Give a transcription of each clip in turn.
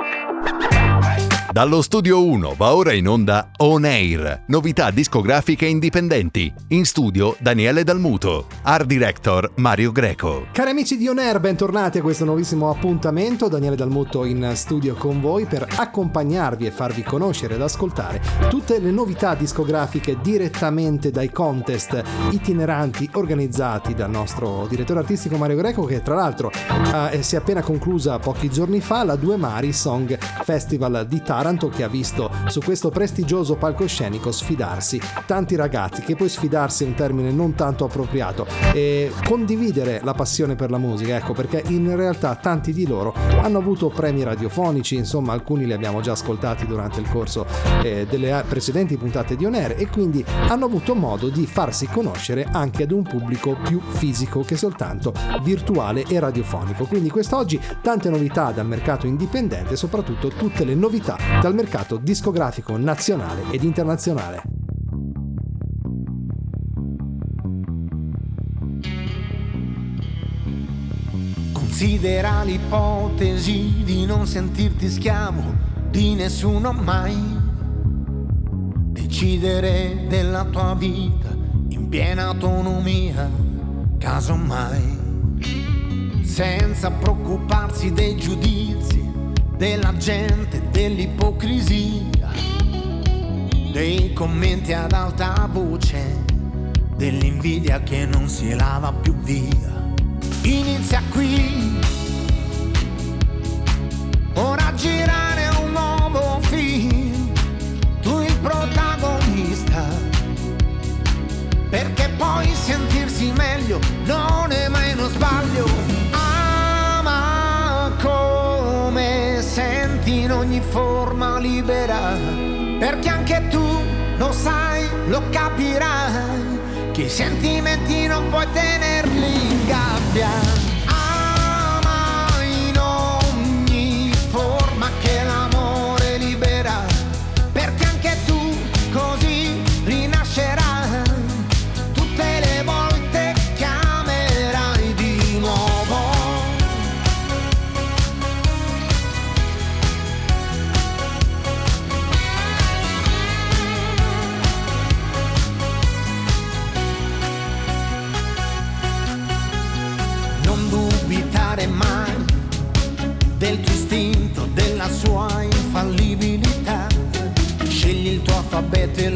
Ha ha Dallo studio 1 va ora in onda On Air, novità discografiche indipendenti. In studio Daniele Dalmuto, art director Mario Greco. Cari amici di On Air, bentornati a questo nuovissimo appuntamento. Daniele Dalmuto in studio con voi per accompagnarvi e farvi conoscere ed ascoltare tutte le novità discografiche direttamente dai contest itineranti organizzati dal nostro direttore artistico Mario Greco che tra l'altro eh, si è appena conclusa pochi giorni fa la Due Mari Song Festival d'Italia Taranto che ha visto su questo prestigioso palcoscenico sfidarsi tanti ragazzi, che poi sfidarsi è un termine non tanto appropriato, e condividere la passione per la musica, ecco perché in realtà tanti di loro hanno avuto premi radiofonici, insomma alcuni li abbiamo già ascoltati durante il corso eh, delle precedenti puntate di On Air e quindi hanno avuto modo di farsi conoscere anche ad un pubblico più fisico che soltanto virtuale e radiofonico. Quindi quest'oggi tante novità dal mercato indipendente e soprattutto tutte le novità dal mercato discografico nazionale ed internazionale. Considera l'ipotesi di non sentirti schiavo di nessuno mai. Decidere della tua vita in piena autonomia, casomai. Senza preoccuparsi dei giudizi della gente, dell'ipocrisia, dei commenti ad alta voce, dell'invidia che non si lava più via. Inizia qui, ora girare un nuovo film, tu il protagonista, perché poi sentirsi meglio non è capirai, che i sentimenti non puoi tenerli in gabbia. Betty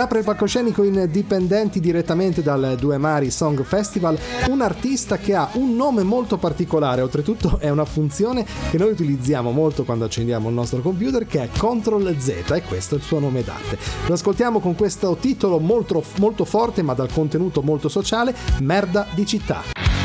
apre il palcoscenico in Dipendenti direttamente dal Due Mari Song Festival un artista che ha un nome molto particolare, oltretutto è una funzione che noi utilizziamo molto quando accendiamo il nostro computer che è Ctrl Z e questo è il suo nome d'arte. Lo ascoltiamo con questo titolo molto, molto forte ma dal contenuto molto sociale, Merda di città.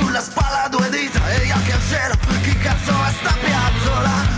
Sulla spalla due dita e gli occhi al cielo Chi cazzo è sta piazzola?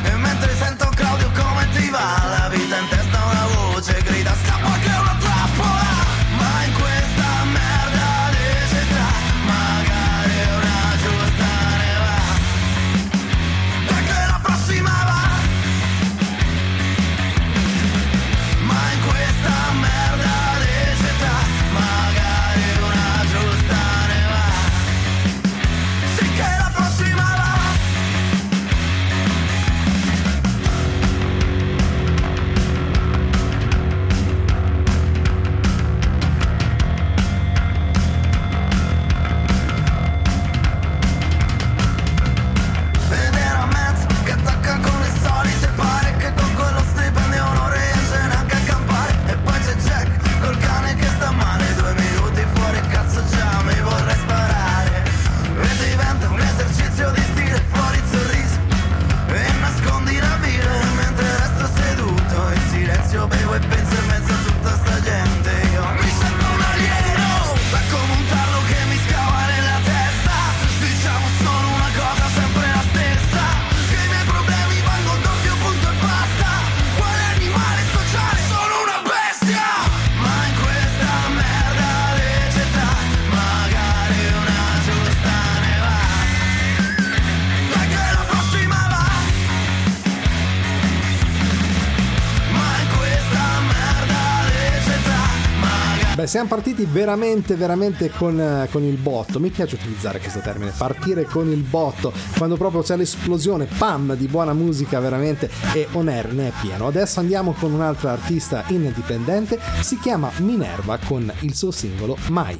Siamo partiti veramente, veramente con, eh, con il botto. Mi piace utilizzare questo termine, partire con il botto, quando proprio c'è l'esplosione, pam, di buona musica veramente e On Air ne è pieno. Adesso andiamo con un'altra artista indipendente, si chiama Minerva con il suo singolo Mai.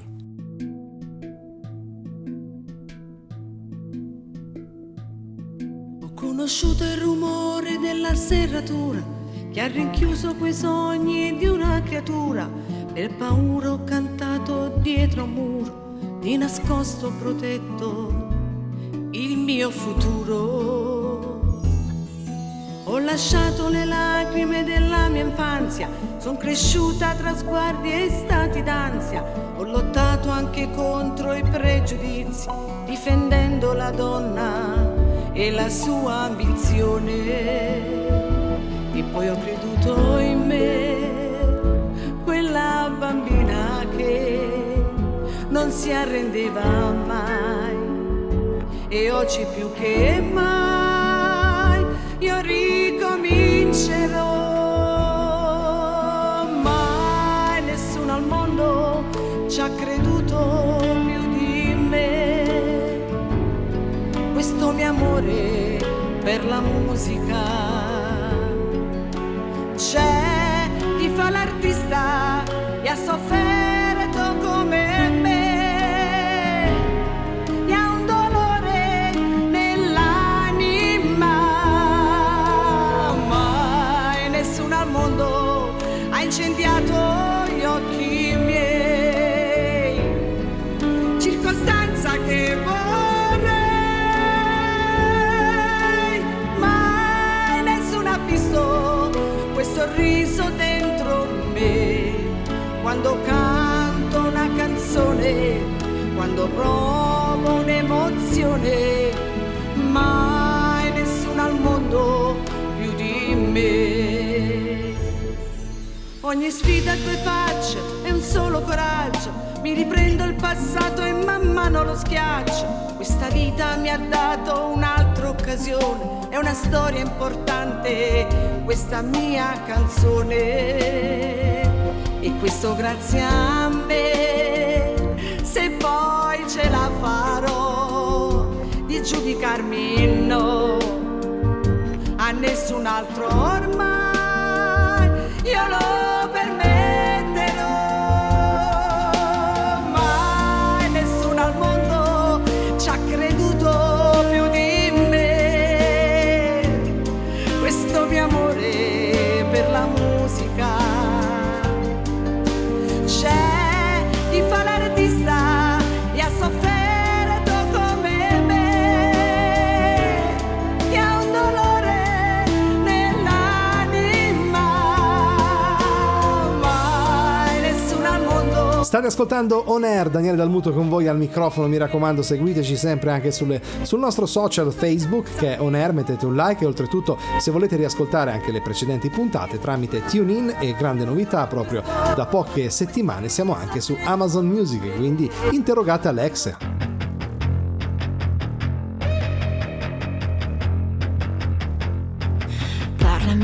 Ho conosciuto il rumore della serratura che ha rinchiuso quei sogni di una creatura. Per paura ho cantato dietro un muro, di nascosto protetto il mio futuro. Ho lasciato le lacrime della mia infanzia, sono cresciuta tra sguardi e stati d'ansia, ho lottato anche contro i pregiudizi, difendendo la donna e la sua ambizione. E poi ho creduto in me, bambina che non si arrendeva mai e oggi più che mai io ricomincerò. Mai nessuno al mondo ci ha creduto più di me. Questo mio amore per la musica c'è ha sofferto come me. E ha un dolore nell'anima. Mai nessuno al mondo ha incendiato gli occhi miei. Circostanza che vorrei. Mai nessuno ha visto quel sorriso dentro un'emozione mai nessuno al mondo più di me Ogni sfida a due facce è un solo coraggio. Mi riprendo il passato e man mano lo schiaccio. Questa vita mi ha dato un'altra occasione. È una storia importante, questa mia canzone. E questo grazie a me. Giudicarmi no. A nessun altro State ascoltando On Air, Daniele Dalmuto con voi al microfono, mi raccomando seguiteci sempre anche sulle, sul nostro social Facebook che è On Air, mettete un like e oltretutto se volete riascoltare anche le precedenti puntate tramite TuneIn e grande novità proprio da poche settimane siamo anche su Amazon Music, quindi interrogate Alexa.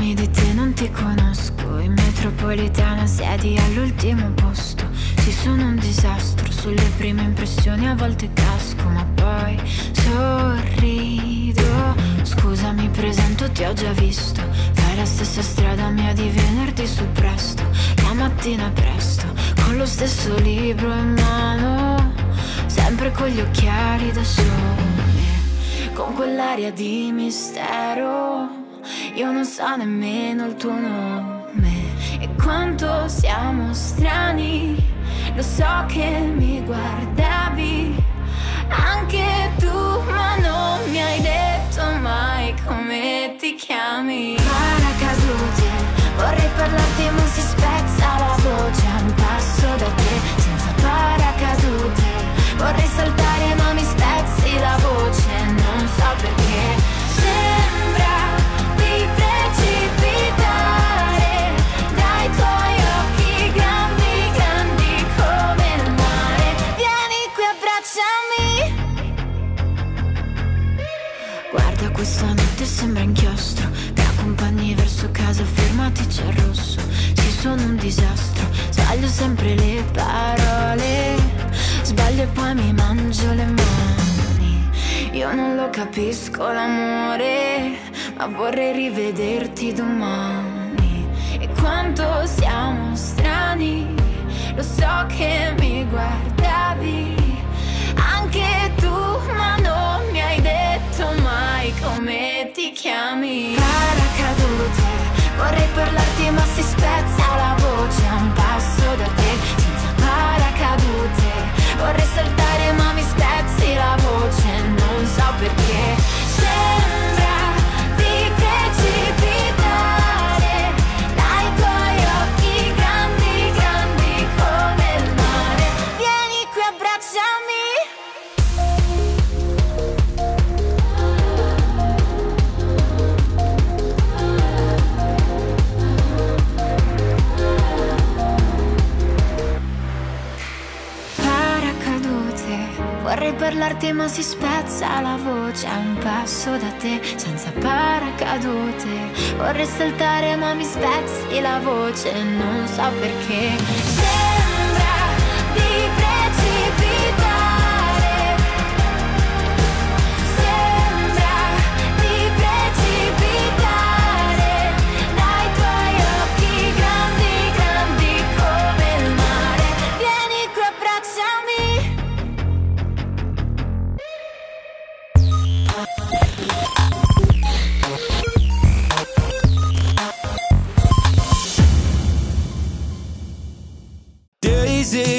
Di te, non ti conosco. In metropolitana siedi all'ultimo posto. Ci sono un disastro sulle prime impressioni, a volte casco, ma poi sorrido. Scusa, mi presento, ti ho già visto. Fai la stessa strada mia di venerdì su presto. La mattina presto, con lo stesso libro in mano. Sempre con gli occhiali da sole. Con quell'aria di mistero. Io non so nemmeno il tuo nome e quanto siamo strani. Lo so che mi guardavi anche tu, ma non mi hai detto mai come ti chiami. Paracadute, vorrei parlarti ma si spezza la voce a un passo da te, senza paracadute. Vorrei saltare ma questa notte sembra inchiostro. Mi accompagni verso casa, fermati, c'è il rosso. Sì, sono un disastro, sbaglio sempre le parole. Sbaglio e poi mi mangio le mani. Io non lo capisco l'amore, ma vorrei rivederti domani. E quanto siamo strani, lo so che mi guardavi. Anche tu, ma non mi hai detto mai come ti chiami. Paracadute, vorrei parlarti ma si spezza la voce a un passo da te, senza paracadute. Vorrei saltare ma mi vorrei parlarti ma si spezza la voce a un passo da te, senza paracadute. Vorrei saltare ma mi spezzi la voce, non so perché.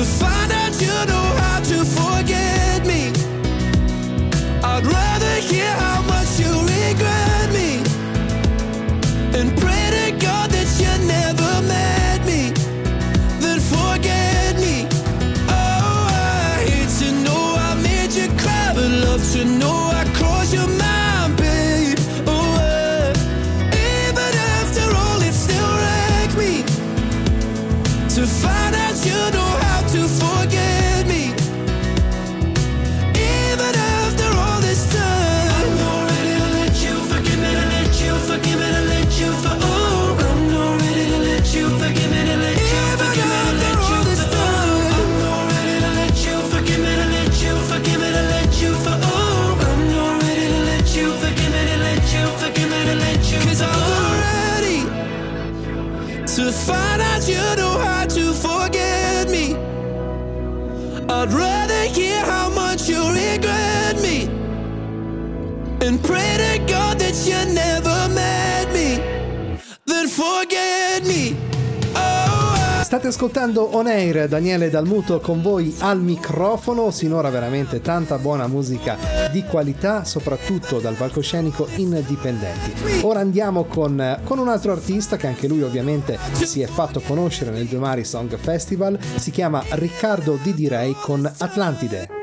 to find out you know how to forget me. I'd rather hear State ascoltando On Air, Daniele Dalmuto con voi al microfono, sinora veramente tanta buona musica di qualità, soprattutto dal palcoscenico indipendenti. Ora andiamo con, con un altro artista che anche lui ovviamente si è fatto conoscere nel Due Mari Song Festival, si chiama Riccardo Di Direi con Atlantide.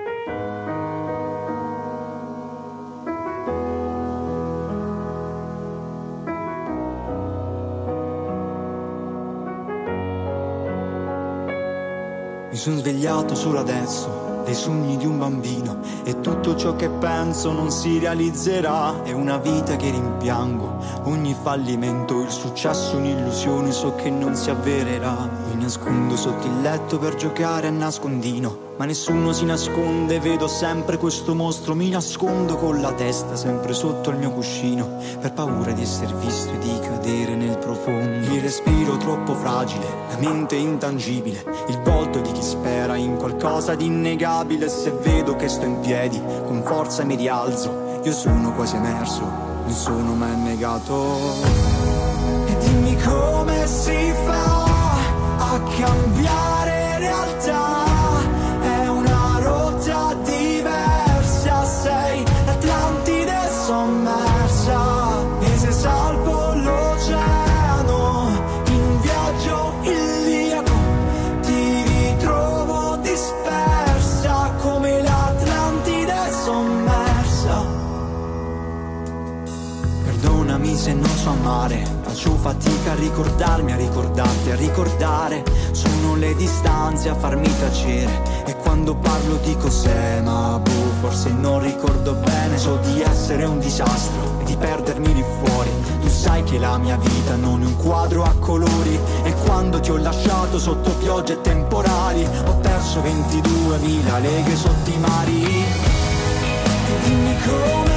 Mi sono svegliato solo adesso, dei sogni di un bambino e tutto ciò che penso non si realizzerà. È una vita che rimpiango, ogni fallimento, il successo un'illusione, so che non si avvererà. Mi nascondo sotto il letto per giocare a nascondino, ma nessuno si nasconde, vedo sempre questo mostro, mi nascondo con la testa sempre sotto il mio cuscino, per paura di essere visto e di cadere nel profondo. Il respiro troppo fragile, la mente intangibile, il volto di chi spera in qualcosa di innegabile. Se vedo che sto in piedi, con forza mi rialzo, io sono quasi emerso, non sono mai negato. E dimmi come si fa a cambiare se non so amare, faccio fatica a ricordarmi, a ricordarti, a ricordare. Sono le distanze a farmi tacere. E quando parlo dico se, ma boh, forse non ricordo bene. So di essere un disastro e di perdermi lì fuori. Tu sai che la mia vita non è un quadro a colori. E quando ti ho lasciato sotto piogge e temporali, ho perso 22.000 leghe sotto i mari. Dimmi come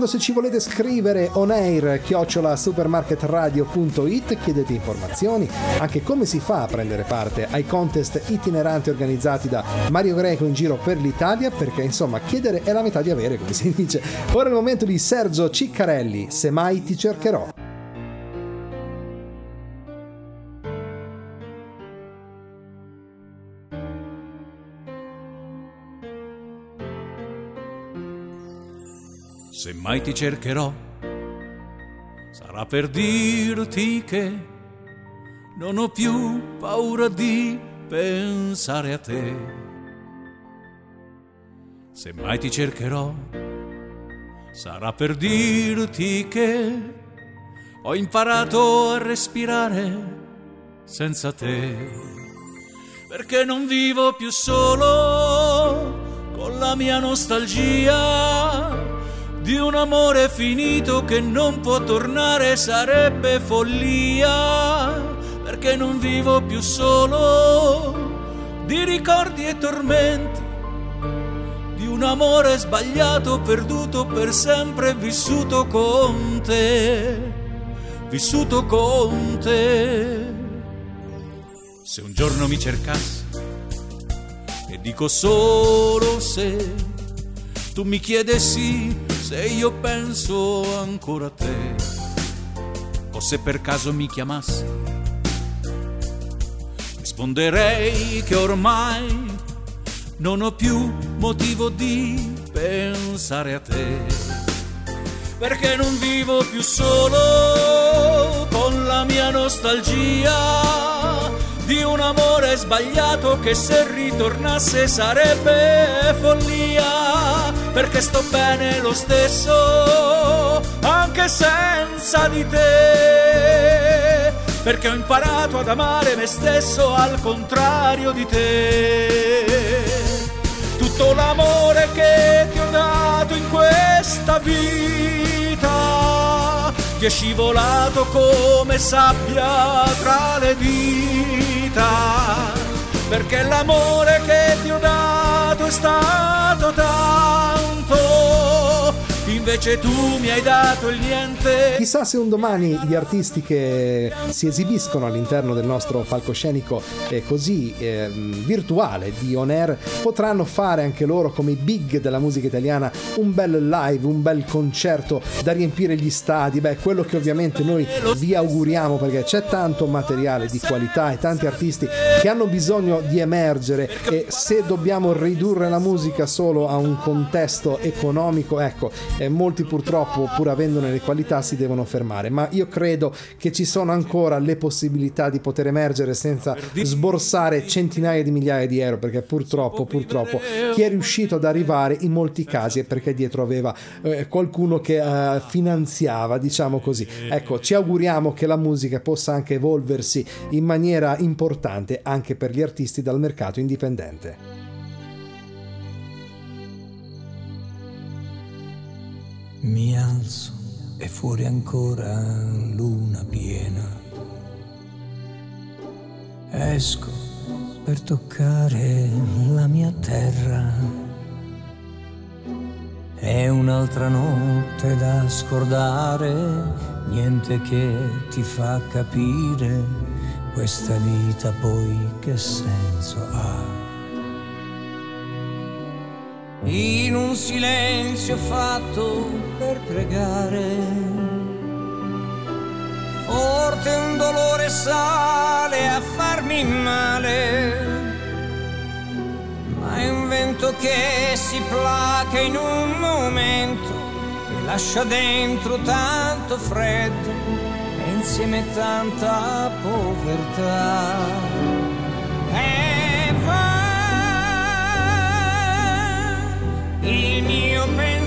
raccomando, se ci volete scrivere on air chiocciola supermarketradio.it chiedete informazioni, anche come si fa a prendere parte ai contest itineranti organizzati da Mario Greco in giro per l'Italia, perché insomma chiedere è la metà di avere, come si dice. Ora è il momento di Sergio Ciccarelli, se mai ti cercherò. Se mai ti cercherò, sarà per dirti che non ho più paura di pensare a te. Se mai ti cercherò, sarà per dirti che ho imparato a respirare senza te. Perché non vivo più solo con la mia nostalgia di un amore finito che non può tornare sarebbe follia, perché non vivo più solo di ricordi e tormenti, di un amore sbagliato, perduto per sempre, vissuto con te, vissuto con te. Se un giorno mi cercassi, e dico solo se tu mi chiedessi se io penso ancora a te o se per caso mi chiamassi risponderei che ormai non ho più motivo di pensare a te perché non vivo più solo con la mia nostalgia di un amore sbagliato che se ritornasse sarebbe follia, perché sto bene lo stesso, anche senza di te, perché ho imparato ad amare me stesso al contrario di te. Tutto l'amore che ti ho dato in questa vita ti è scivolato come sabbia tra le dita, perché l'amore che ti ho dato è stato tanto invece tu mi hai dato il niente. Chissà se un domani gli artisti che si esibiscono all'interno del nostro palcoscenico eh, così eh, virtuale di On Air potranno fare anche loro come i big della musica italiana un bel live, un bel concerto da riempire gli stadi. Beh, quello che ovviamente noi vi auguriamo perché c'è tanto materiale di qualità e tanti artisti che hanno bisogno di emergere e se dobbiamo ridurre la musica solo a un contesto economico, ecco, eh, molti purtroppo pur avendone le qualità si devono fermare, ma io credo che ci sono ancora le possibilità di poter emergere senza sborsare centinaia di migliaia di euro, perché purtroppo, purtroppo chi è riuscito ad arrivare in molti casi è perché dietro aveva eh, qualcuno che eh, finanziava, diciamo così. Ecco, ci auguriamo che la musica possa anche evolversi in maniera importante anche per gli artisti dal mercato indipendente. Mi alzo e fuori ancora luna piena. Esco per toccare la mia terra. È un'altra notte da scordare, niente che ti fa capire questa vita poi che senso ha in un silenzio fatto per pregare. Forte un dolore sale a farmi male, ma è un vento che si placa in un momento e lascia dentro tanto freddo e insieme tanta povertà. Il mio pensiero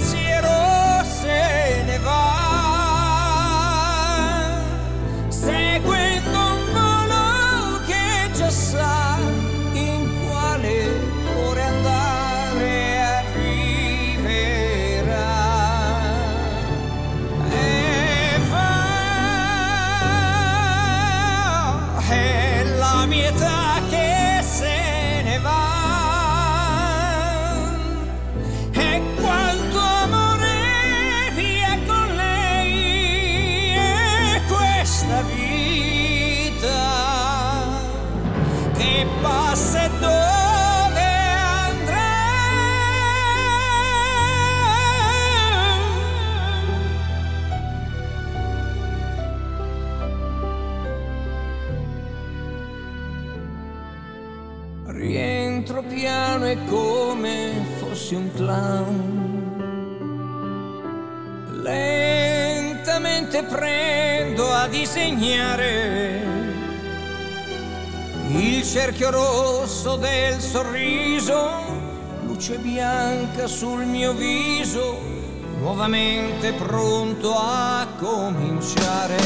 Prendo a disegnare il cerchio rosso del sorriso, luce bianca sul mio viso, nuovamente pronto a cominciare.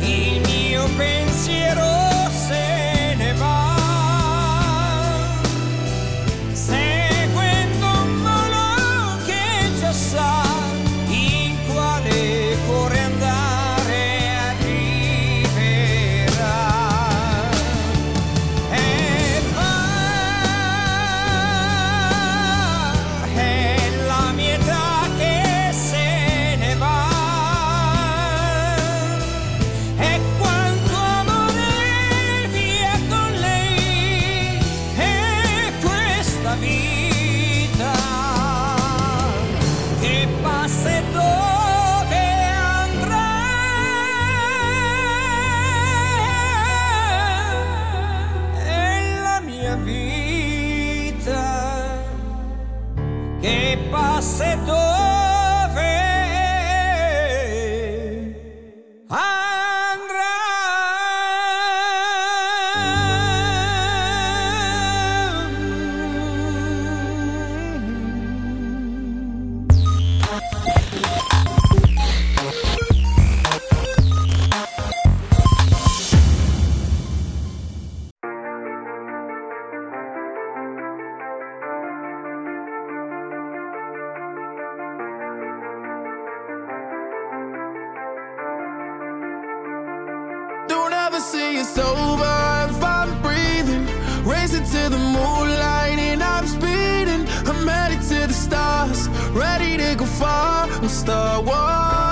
il mio pensiero never see you sober. if I'm breathing. Racing to the moonlight and I'm speeding. I'm headed to the stars, ready to go far. I'm Star Wars.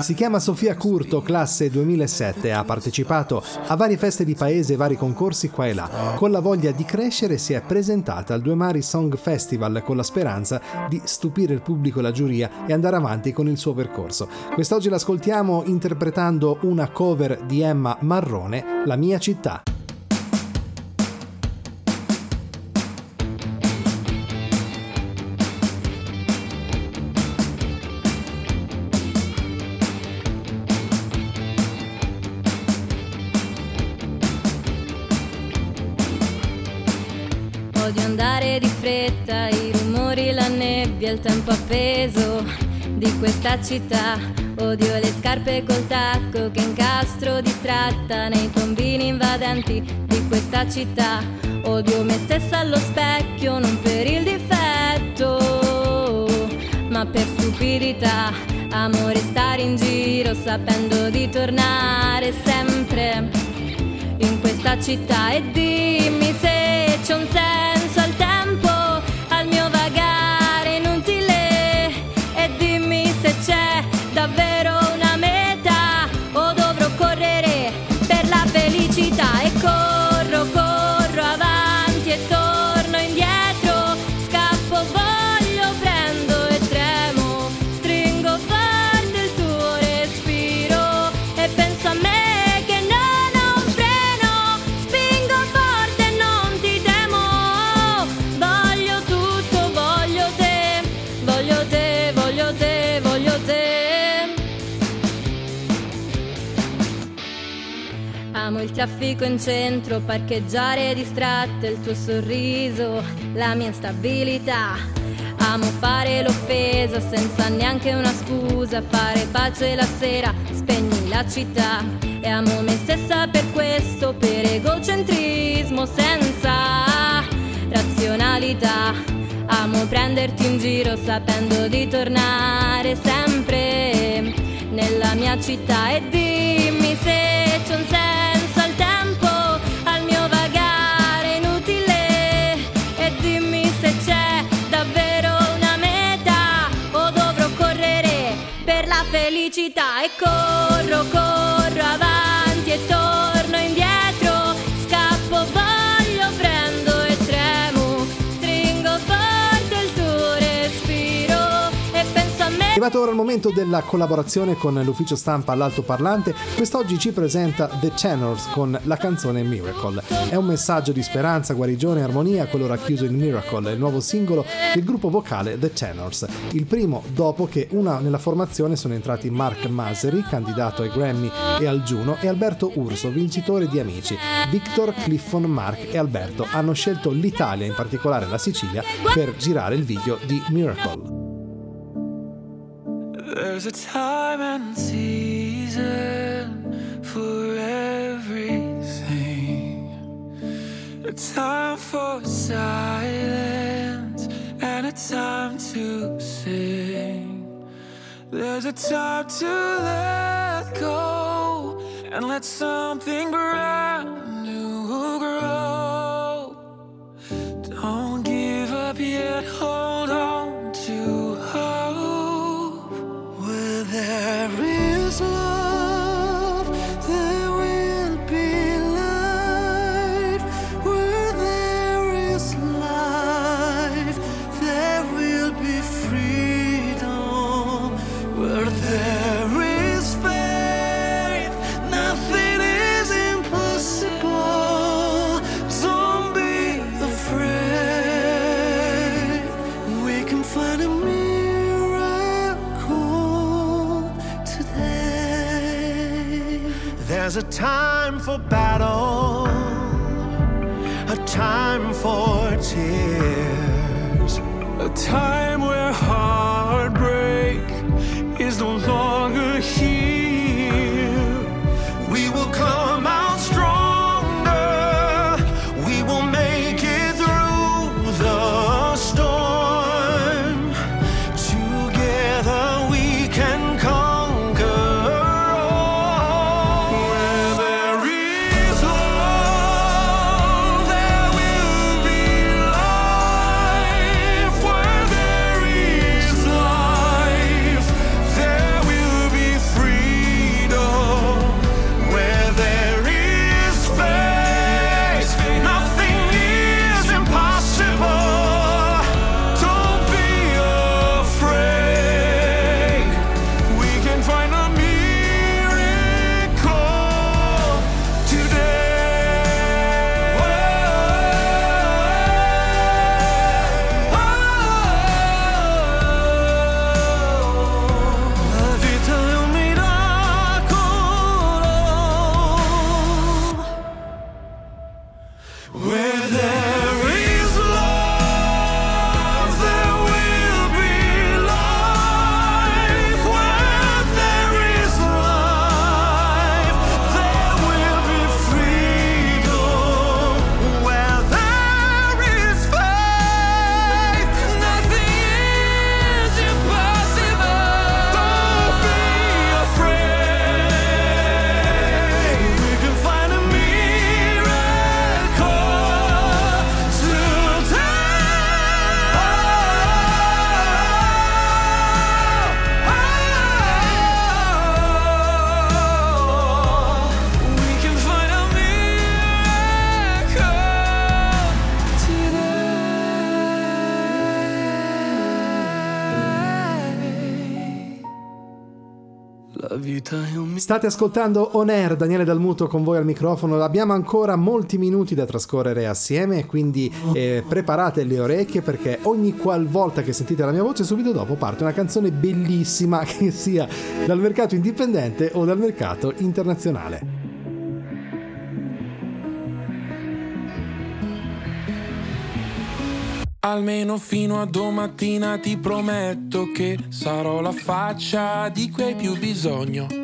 Si chiama Sofia Curto, classe 2007, ha partecipato a varie feste di paese e vari concorsi qua e là. Con la voglia di crescere si è presentata al Due Mari Song Festival con la speranza di stupire il pubblico e la giuria e andare avanti con il suo percorso. Quest'oggi l'ascoltiamo interpretando una cover di Emma Marrone, La mia città. Fretta, i rumori, la nebbia, il tempo appeso di questa città. Odio le scarpe col tacco che incastro distratta nei tombini invadenti di questa città. Odio me stessa allo specchio, non per il difetto, ma per stupidità. Amore stare in giro sapendo di tornare sempre in questa città e dimmi se c'è un senso traffico in centro, parcheggiare distratte, il tuo sorriso, la mia instabilità. Amo fare l'offesa senza neanche una scusa, fare pace la sera, spegni la città. E amo me stessa per questo, per egocentrismo senza razionalità. Amo prenderti in giro sapendo di tornare sempre nella mia città e dimmi se felicità e corro, corro avanti e torno arrivato ora il momento della collaborazione con l'ufficio stampa all'altoparlante, quest'oggi ci presenta The Channels con la canzone Miracle. È un messaggio di speranza, guarigione e armonia, quello racchiuso in Miracle, il nuovo singolo del gruppo vocale The Channels. Il primo dopo che una nella formazione sono entrati Mark Maseri, candidato ai Grammy e al Juno, e Alberto Urso, vincitore di Amici. Victor, Cliffon, Mark e Alberto hanno scelto l'Italia, in particolare la Sicilia, per girare il video di Miracle. There's a time and season for everything. A time for silence and a time to sing. There's a time to let go and let something brand new grow. Don't give up yet, hold on There's a time for battle, a time for tears. A time State ascoltando On Air, Daniele Dalmuto con voi al microfono. Abbiamo ancora molti minuti da trascorrere assieme, quindi eh, preparate le orecchie perché ogni qualvolta che sentite la mia voce, subito dopo parte una canzone bellissima che sia dal mercato indipendente o dal mercato internazionale. Almeno fino a domattina ti prometto che sarò la faccia di cui hai più bisogno.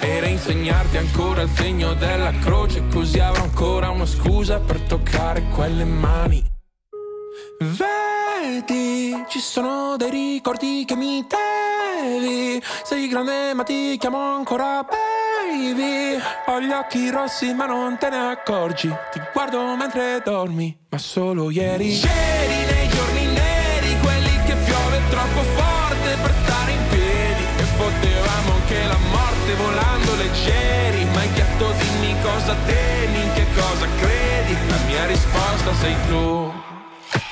E reinsegnarti ancora il segno della croce, così avrò ancora una scusa per toccare quelle mani. Vedi, ci sono dei ricordi che mi devi. Sei grande ma ti chiamo ancora baby. Ho gli occhi rossi ma non te ne accorgi. Ti guardo mentre dormi, ma solo ieri. Ieri morte volando leggeri. Ma hai chiesto dimmi cosa temi, in che cosa credi. La mia risposta sei tu.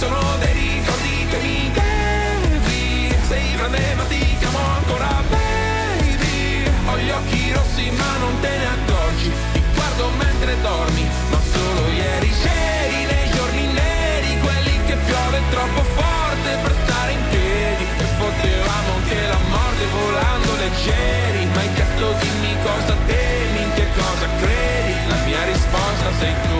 sono dei ricordi che mi devi. Sei grande ma ti chiamo ancora baby. Ho gli occhi rossi ma non te ne accorgi. Ti guardo mentre dormi, ma solo ieri C'eri nei giorni neri, quelli che piove troppo forte per stare in piedi. E potevamo anche la morte volando leggeri. Ma hai chiesto dimmi cosa temi, in che cosa credi? La mia risposta sei tu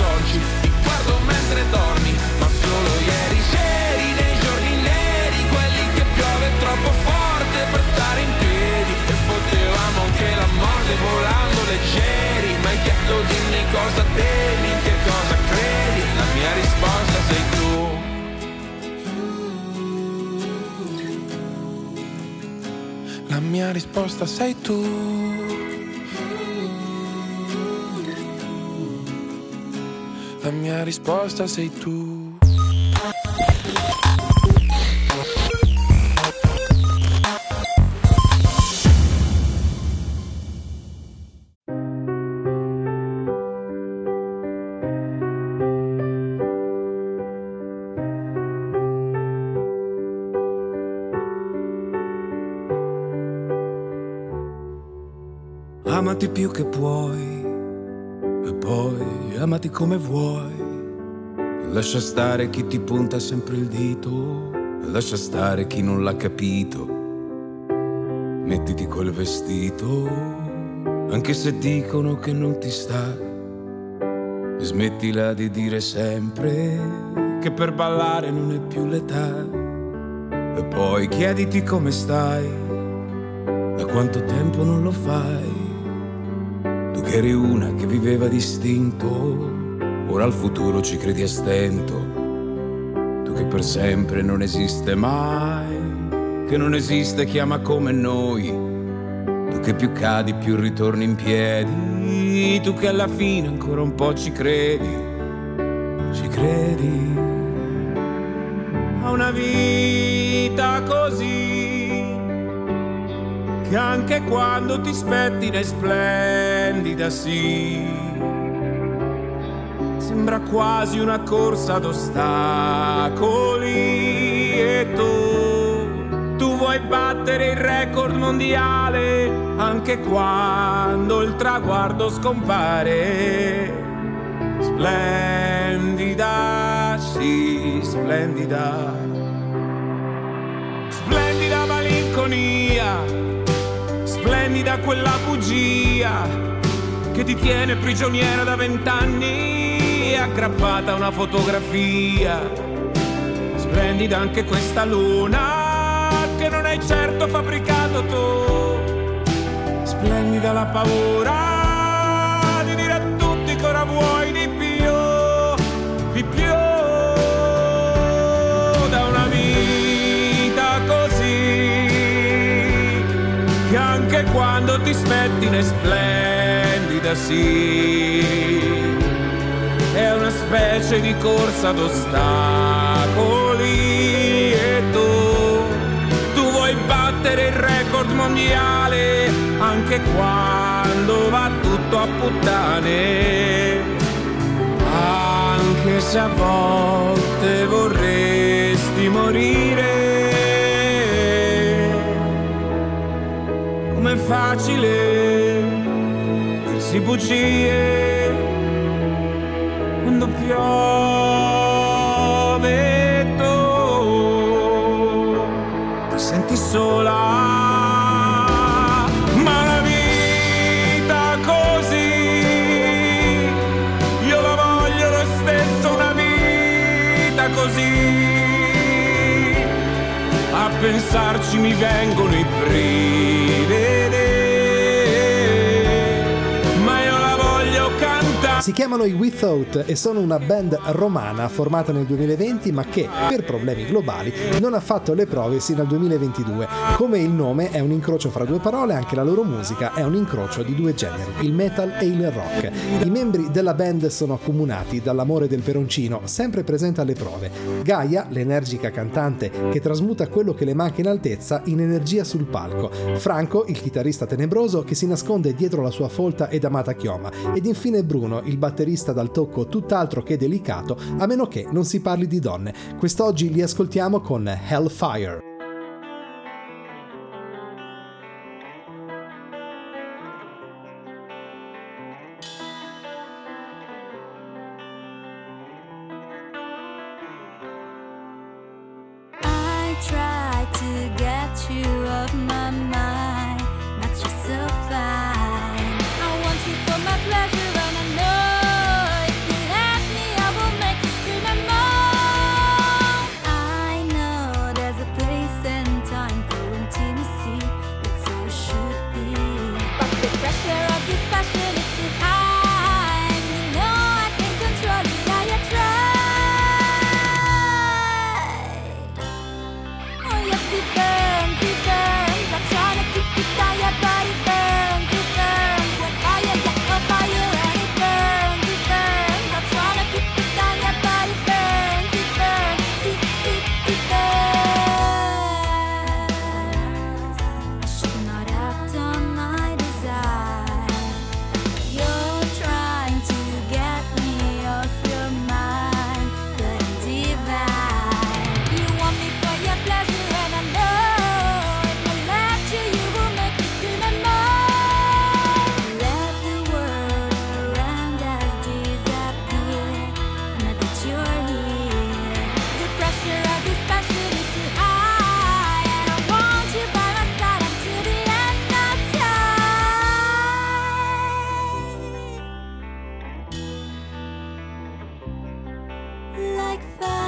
morte volando leggeri Ma hai chiesto dimmi cosa temi, in che cosa credi? La mia risposta sei tu. La mia risposta sei tu. La mia risposta sei tu. Amati più che puoi e poi amati come vuoi. Lascia stare chi ti punta sempre il dito, lascia stare chi non l'ha capito. Mettiti quel vestito, anche se dicono che non ti sta. E smettila di dire sempre che per ballare non è più l'età. E poi chiediti come stai, da quanto tempo non lo fai. Eri una che viveva distinto, ora al futuro ci credi a stento. Tu che per sempre non esiste mai, che non esiste chi ama come noi. Tu che più cadi più ritorni in piedi, tu che alla fine ancora un po' ci credi, ci credi. A una vita così, che anche quando ti spettina è splendida, sì sembra quasi una corsa ad ostacoli e tu, tu vuoi battere il record mondiale anche quando il traguardo scompare. Splendida, sì, splendida. Splendida malinconia, splendida quella bugia che ti tiene prigioniera da vent'anni aggrappata a una fotografia. Splendida anche questa luna che non hai certo fabbricato tu. Splendida la paura di dire a tutti che ora vuoi di più, di più. Da una vita così che anche quando ti spettina è splendida sì è una specie di corsa ad ostacoli e tu, tu vuoi battere il record mondiale anche quando va tutto a puttane, anche se a volte vorresti morire. Com'è facile dirsi bugie quando piove tu. Ti senti sola ma la vita così io la voglio lo stesso una vita così. A pensarci mi vengono i brividi Si chiamano i Without e sono una band romana formata nel 2020 ma che, per problemi globali, non ha fatto le prove sino al 2022. Come il nome è un incrocio fra due parole, anche la loro musica è un incrocio di due generi, il metal e il rock. I membri della band sono accomunati dall'amore del peroncino, sempre presente alle prove. Gaia, l'energica cantante che trasmuta quello che le manca in altezza in energia sul palco. Franco, il chitarrista tenebroso che si nasconde dietro la sua folta ed amata chioma. Ed infine Bruno, il batterista dal tocco tutt'altro che delicato, a meno che non si parli di donne. Quest'oggi li ascoltiamo con Hellfire. Like fire,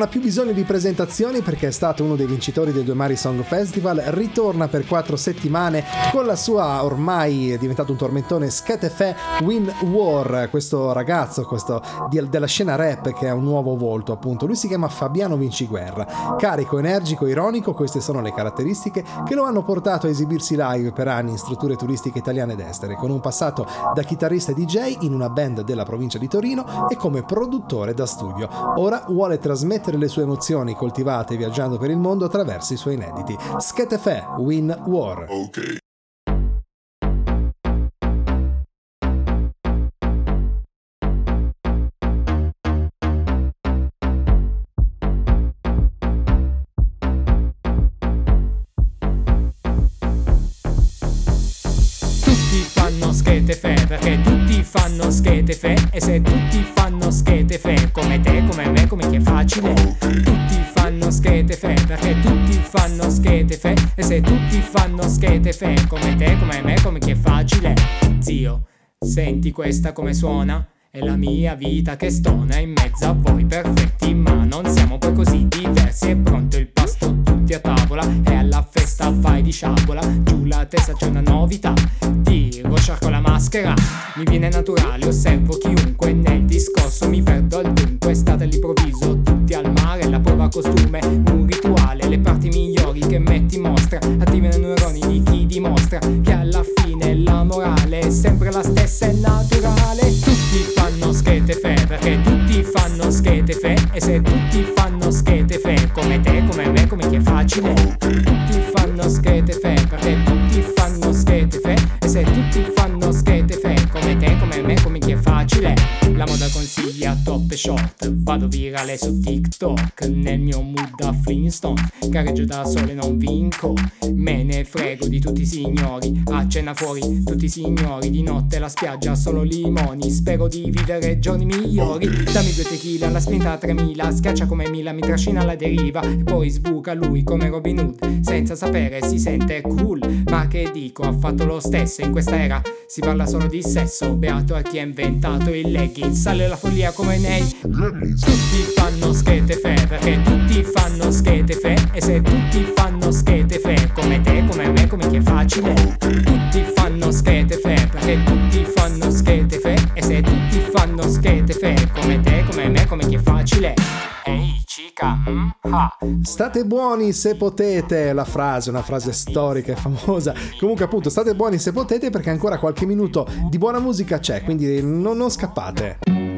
non ha più bisogno di presentazioni perché è stato uno dei vincitori del Due Mari Song Festival, ritorna per quattro settimane con la sua ormai è diventato un tormentone Scatefe Win War, questo ragazzo questo di- della scena rap che ha un nuovo volto appunto, lui si chiama Fabiano Vinciguerra, carico, energico, ironico, queste sono le caratteristiche che lo hanno portato a esibirsi live per anni in strutture turistiche italiane ed estere, con un passato da chitarrista e DJ in una band della provincia di Torino e come produttore da studio. Ora vuole trasmettere le sue emozioni coltivate viaggiando per il mondo attraverso i suoi inediti. Sketefe Win War. Ok. Tutti fanno schete fe perché tutti fanno schete fe e se tutti fanno schete fe come te, facile. Tutti fanno schete fe perché tutti fanno schete fe. E se tutti fanno schete fe come te, come me, come chi è facile? Zio, senti questa come suona? È la mia vita che stona in mezzo a voi perfetti ma non siamo poi così diversi. È pronto il pasto tutti a tavola. E alla festa vai di sciabola. Giù la testa c'è una novità. Tiro, sciarco la maschera. Mi viene naturale, osservo chiunque Nel discorso. Mi perdo al dunque State all'improvviso, La prova costume, un rituale Le parti migliori che metti in mostra Attivano i neuroni di chi dimostra Che alla fine la morale è sempre la stessa, è naturale. Tutti fanno schete fe Perché tutti fanno schete fe E se tutti fanno schete fe Come te, come me, come chi è facile. Tutti fanno schete fe Perché tutti fanno schete fe E se tutti fanno schete fe Come te, come me, come chi è facile La moda consiglia top e short. Vado virale su TikTok Nel mio mood da Flintstone. Gareggio da sole non vinco. Me ne frego di tutti i signori. A cena fuori tutti i signori. Di notte la spiaggia solo limoni. Spero di vivere giorni migliori. Dammi due tequila, la spinta a 3000 Schiaccia come Mila, mi trascina alla deriva. E poi sbuca lui come Robin Hood. Senza sapere si sente cool. Ma che dico, ha fatto lo stesso In questa era. Si parla solo di sesso Beato a chi ha inventato il legging Sale la follia come nei Tutti fanno schete fe Perché tutti fanno schete fe E se tutti fanno schete fe Come te, come me, come chi è facile? Tutti fanno schete fe Perché tutti fanno schete fe E se tutti fanno schete fe Come te, come me, come chi è facile Ehi cica, mm. State buoni se potete, la frase, una frase storica e famosa. Comunque appunto state buoni se potete perché ancora qualche minuto di buona musica c'è, quindi non, non scappate.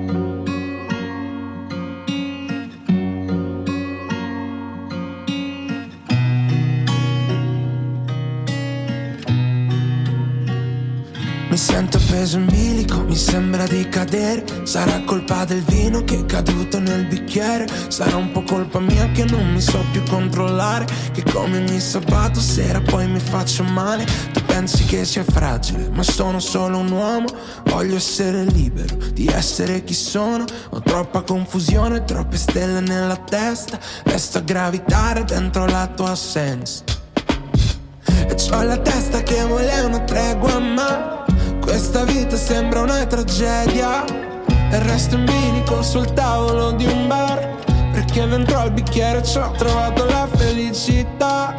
Sento preso in bilico, mi sembra di cadere. Sarà colpa del vino che è caduto nel bicchiere. Sarà un po' colpa mia che non mi so più controllare. Che come ogni sabato sera poi mi faccio male. Tu pensi che sia fragile, ma sono solo un uomo. Voglio essere libero di essere chi sono. Ho troppa confusione, troppe stelle nella testa. Resto a gravitare dentro la tua assenza. E c'ho la testa che vuole una tregua ma Questa vita sembra una tragedia. E resto in bilico sul tavolo di un bar. Perché dentro al bicchiere ci ho trovato la felicità.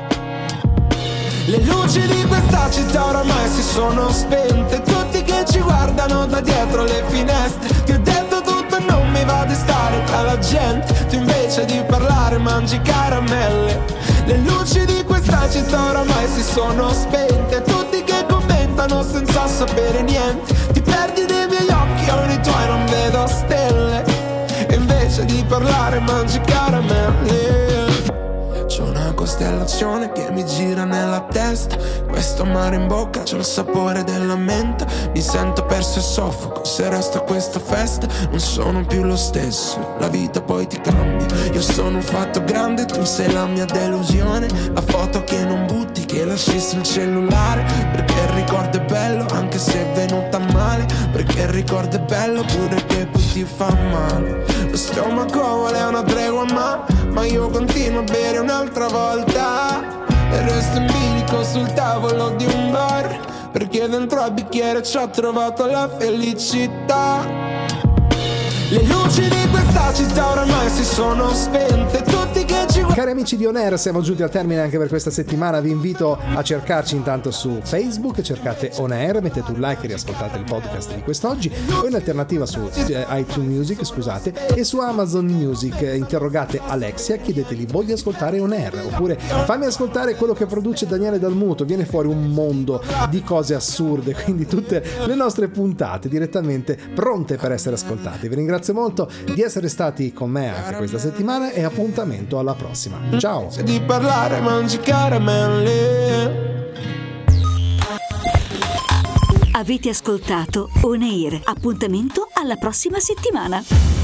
Le luci di questa città oramai si sono spente. Tutti che ci guardano da dietro le finestre. Ti ho detto tutto e non mi va di stare tra la gente. Tu invece di parlare mangi caramelle. Le luci di questa città oramai si sono spente commentano senza sapere niente. Ti perdi nei miei occhi, io nei tuoi non vedo stelle. Invece di parlare mangi caramelle costellazione che mi gira nella testa. Questo mare in bocca c'è il sapore della menta. Mi sento perso e soffoco Se resto a questa festa. Non sono più lo stesso La vita poi ti cambia. Io sono un fatto grande, tu sei la mia delusione. La foto che non butti, che lasci sul cellulare. Perché il ricordo è bello anche se è venuta male. Perché il ricordo è bello pure che poi ti fa male. Lo stomaco vuole una tregua ma Ma io continuo a bere un'altra volta E resto in bilico sul tavolo di un bar. Perché dentro al bicchiere ci ho trovato la felicità. Le luci di questa città oramai si sono spente Tutti che ci Cari amici di On Air, siamo giunti al termine anche per questa settimana. Vi invito a cercarci intanto su Facebook, cercate On Air, mettete un like e riascoltate il podcast di quest'oggi, o in alternativa su eh, iTunes Music, scusate, e su Amazon Music. Interrogate Alexia, chiedeteli voglio ascoltare On Air, oppure fammi ascoltare quello che produce Daniele Dalmuto. Viene fuori un mondo di cose assurde, quindi tutte le nostre puntate direttamente pronte per essere ascoltate. Vi ringrazio molto di essere stati con me anche questa settimana e appuntamento alla prossima. Ciao! Se di parlare mangi caramelle Avete ascoltato On Air. Appuntamento alla prossima settimana.